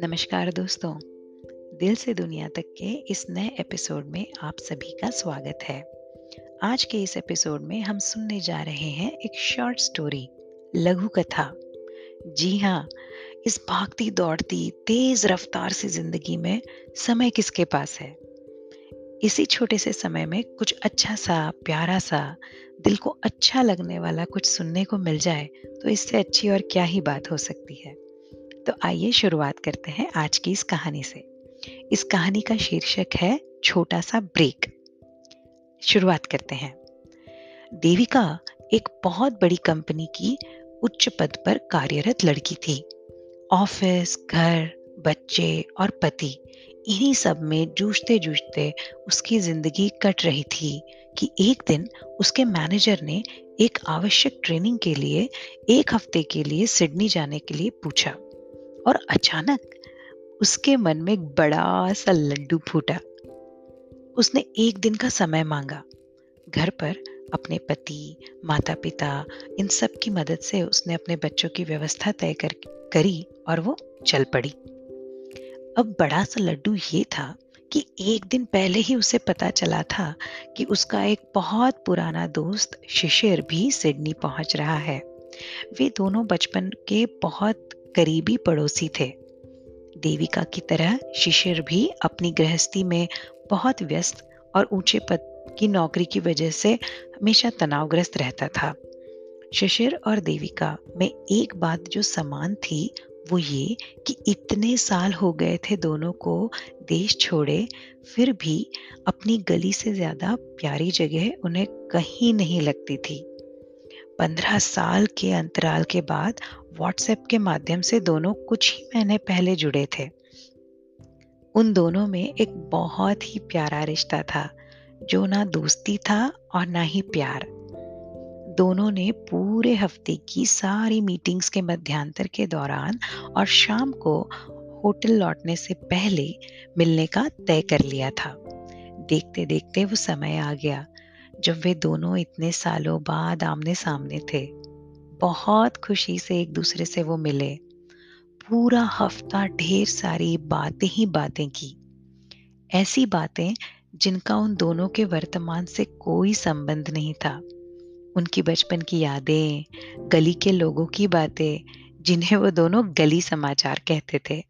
नमस्कार दोस्तों, दिल से दुनिया तक के इस नए एपिसोड में आप सभी का स्वागत है। आज के इस एपिसोड में हम सुनने जा रहे हैं एक शॉर्ट स्टोरी, लघु कथा। जी हाँ इस भागती दौड़ती तेज रफ्तार से ज़िंदगी में समय किसके पास है? इसी छोटे से समय में कुछ अच्छा सा, प्यारा सा, दिल को अच्छा लगने वाला कुछ सुनने को मिल जाए तो इससे अच्छी और क्या ही बात हो सकती है। तो आइए शुरुआत करते हैं आज की इस कहानी से। इस कहानी का शीर्षक है छोटा सा ब्रेक। शुरुआत करते हैं। देविका एक बहुत बड़ी कंपनी की उच्च पद पर कार्यरत लड़की थी। ऑफ़िस, घर, बच्चे और पति इन्हीं सब में जूझते जूझते उसकी ज़िंदगी कट रही थी कि एक दिन उसके मैनेजर ने एक आवश्यक ट्रेनिंग के लिए, एक हफ़्ते के लिए सिडनी जाने के लिए पूछा और अचानक उसके मन में एक बड़ा सा लड्डू फूटा। उसने एक दिन का समय मांगा। घर पर अपने पति माता पिता इन सब की मदद से उसने अपने बच्चों की व्यवस्था तय कर, करी और वो चल पड़ी। अब बड़ा सा लड्डू ये था कि एक दिन पहले ही उसे पता चला था कि उसका एक बहुत पुराना दोस्त शिशिर भी सिडनी पहुँच रहा है। वे दोनों बचपन के बहुत करीबी पड़ोसी थे। देविका की तरह शिशिर भी अपनी गृहस्थी में बहुत व्यस्त और ऊँचे पद की नौकरी की वजह से हमेशा तनावग्रस्त रहता था। शिशिर और देविका में एक बात जो समान थी वो ये कि इतने साल हो गए थे दोनों को देश छोड़े, फिर भी अपनी गली से ज़्यादा प्यारी जगह उन्हें कहीं नहीं लगती थी। पंद्रह साल के अंतराल के बाद व्हाट्सएप के माध्यम से दोनों कुछ ही महीने पहले जुड़े थे। उन दोनों में एक बहुत ही प्यारा रिश्ता था, जो ना दोस्ती था और ना ही प्यार। दोनों ने पूरे हफ़्ते की सारी मीटिंग्स के मध्यांतर के दौरान और शाम को होटल लौटने से पहले मिलने का तय कर लिया था। देखते देखते वो समय आ गया, जब वे दोनों इतने सालों बाद आमने सामने थे। बहुत खुशी से एक दूसरे से वो मिले। पूरा हफ़्ता ढेर सारी बातें ही बातें की। ऐसी बातें जिनका उन दोनों के वर्तमान से कोई संबंध नहीं था। उनकी बचपन की यादें, गली के लोगों की बातें, जिन्हें वो दोनों गली समाचार कहते थे।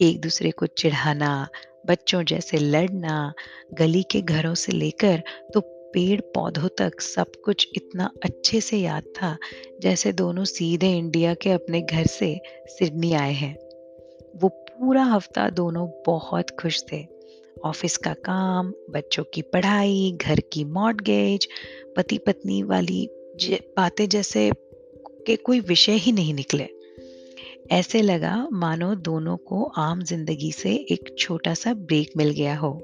एक दूसरे को चिढ़ाना, बच्चों जैसे लड़ना, गली के घरों से लेकर तो पेड़ पौधों तक सब कुछ इतना अच्छे से याद था, जैसे दोनों सीधे इंडिया के अपने घर से सिडनी आए हैं। वो पूरा हफ़्ता दोनों बहुत खुश थे। ऑफ़िस का काम, बच्चों की पढ़ाई, घर की मॉडगेज पति पत्नी वाली बातें जैसे के कोई विषय ही नहीं निकले। ऐसे लगा मानो दोनों को आम ज़िंदगी से एक छोटा सा ब्रेक मिल गया हो।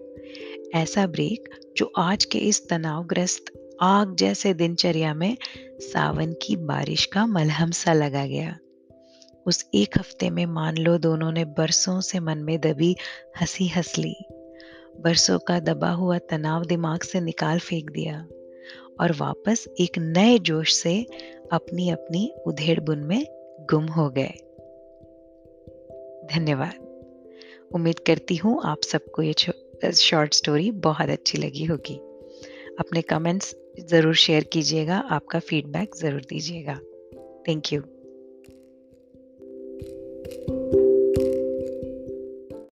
ऐसा ब्रेक जो आज के इस तनावग्रस्त, आग जैसे दिनचर्या में सावन की बारिश का मलहम सा लगा गया। उस एक हफ़्ते में मान लो दोनों ने बरसों से मन में दबी हँसी हंस ली। बरसों का दबा हुआ तनाव दिमाग से निकाल फेंक दिया और वापस एक नए जोश से अपनी अपनी उधेड़ बुन में गुम हो गए। धन्यवाद। उम्मीद करती हूँ आप सबको ये शॉर्ट स्टोरी बहुत अच्छी लगी होगी। अपने कमेंट्स ज़रूर शेयर कीजिएगा, आपका फीडबैक ज़रूर दीजिएगा। Thank you